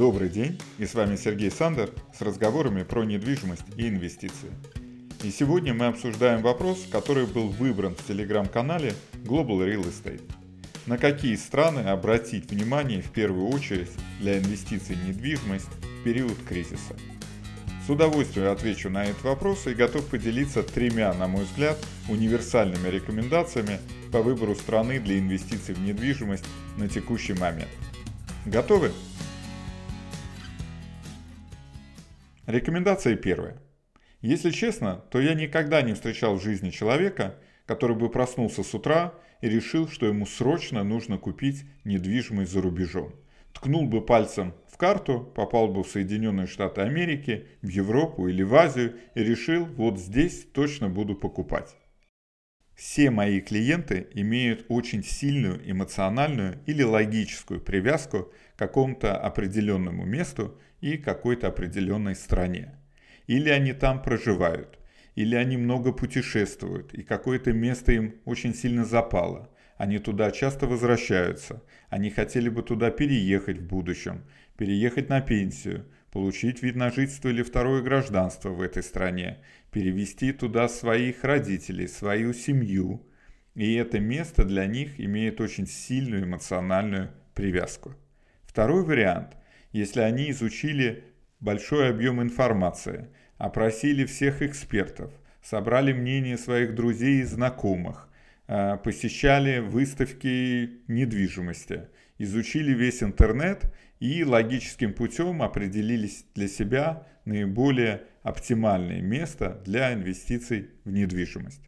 Добрый день, и с вами Сергей Сандер с разговорами про недвижимость и инвестиции. И сегодня мы обсуждаем вопрос, который был выбран в телеграм-канале Global Real Estate. На какие страны обратить внимание в первую очередь для инвестиций в недвижимость в период кризиса? С удовольствием отвечу на этот вопрос и готов поделиться тремя, на мой взгляд, универсальными рекомендациями по выбору страны для инвестиций в недвижимость на текущий момент. Готовы? Рекомендация первая. Если честно, то я никогда не встречал в жизни человека, который бы проснулся с утра и решил, что ему срочно нужно купить недвижимость за рубежом. Ткнул бы пальцем в карту, попал бы в Соединенные Штаты Америки, в Европу или в Азию и решил, вот здесь точно буду покупать. Все мои клиенты имеют очень сильную эмоциональную или логическую привязку к какому-то определенному месту и какой-то определенной стране. Или они там проживают, или они много путешествуют, и какое-то место им очень сильно запало. Они туда часто возвращаются, они хотели бы туда переехать в будущем, переехать на пенсию, получить вид на жительство или второе гражданство в этой стране, перевести туда своих родителей, свою семью. И это место для них имеет очень сильную эмоциональную привязку. Второй вариант, если они изучили большой объем информации, опросили всех экспертов, собрали мнение своих друзей и знакомых, а, посещали выставки недвижимости, изучили весь интернет и логическим путем определились для себя наиболее оптимальное место для инвестиций в недвижимость.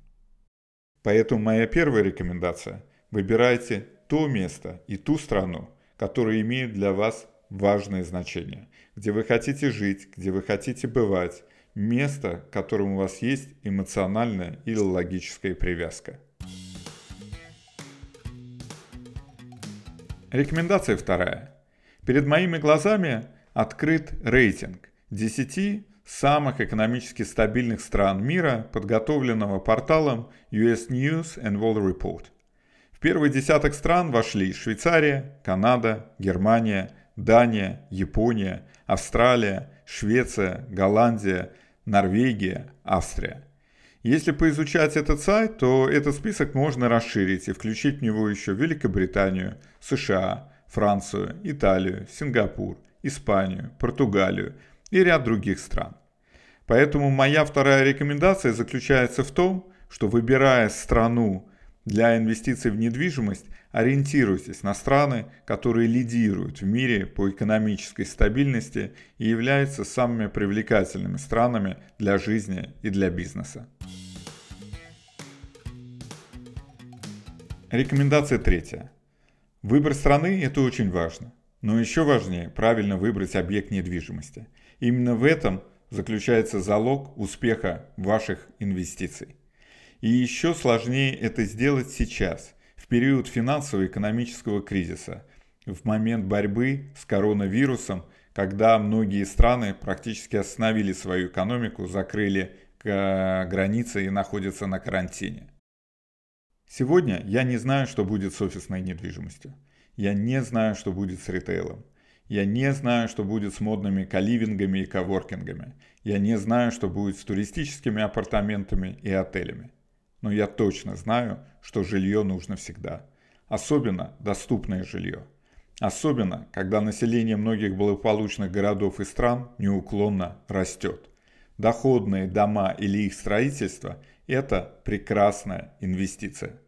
Поэтому моя первая рекомендация – выбирайте то место и ту страну, которые имеют для вас важное значение, где вы хотите жить, где вы хотите бывать, место, к которому у вас есть эмоциональная или логическая привязка. Рекомендация вторая. Перед моими глазами открыт рейтинг 10 самых экономически стабильных стран мира, подготовленного порталом US News and World Report. В первый десяток стран вошли Швейцария, Канада, Германия, Дания, Япония, Австралия, Швеция, Голландия, Норвегия, Австрия. Если поизучать этот сайт, то этот список можно расширить и включить в него еще Великобританию, США, Францию, Италию, Сингапур, Испанию, Португалию и ряд других стран. Поэтому моя вторая рекомендация заключается в том, что выбирая страну для инвестиций в недвижимость, ориентируйтесь на страны, которые лидируют в мире по экономической стабильности и являются самыми привлекательными странами для жизни и для бизнеса. Рекомендация третья. Выбор страны – это очень важно. Но еще важнее правильно выбрать объект недвижимости. Именно в этом заключается залог успеха ваших инвестиций. И еще сложнее это сделать сейчас, в период финансово-экономического кризиса, в момент борьбы с коронавирусом, когда многие страны практически остановили свою экономику, закрыли границы и находятся на карантине. Сегодня я не знаю, что будет с офисной недвижимостью. Я не знаю, что будет с ритейлом. Я не знаю, что будет с модными каливингами и коворкингами. Я не знаю, что будет с туристическими апартаментами и отелями но я точно знаю, что жилье нужно всегда. Особенно доступное жилье. Особенно, когда население многих благополучных городов и стран неуклонно растет. Доходные дома или их строительство – это прекрасная инвестиция.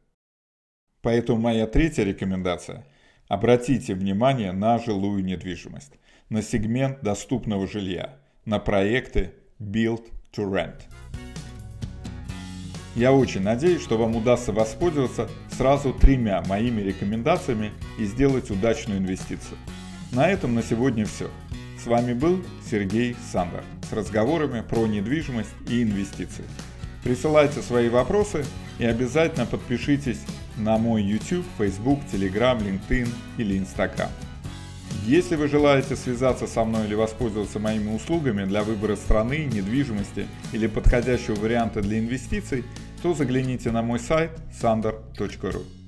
Поэтому моя третья рекомендация – обратите внимание на жилую недвижимость, на сегмент доступного жилья, на проекты Build to Rent. Я очень надеюсь, что вам удастся воспользоваться сразу тремя моими рекомендациями и сделать удачную инвестицию. На этом на сегодня все. С вами был Сергей Сандер с разговорами про недвижимость и инвестиции. Присылайте свои вопросы и обязательно подпишитесь на мой YouTube, Facebook, Telegram, LinkedIn или Instagram. Если вы желаете связаться со мной или воспользоваться моими услугами для выбора страны, недвижимости или подходящего варианта для инвестиций, то загляните на мой сайт sander.ru.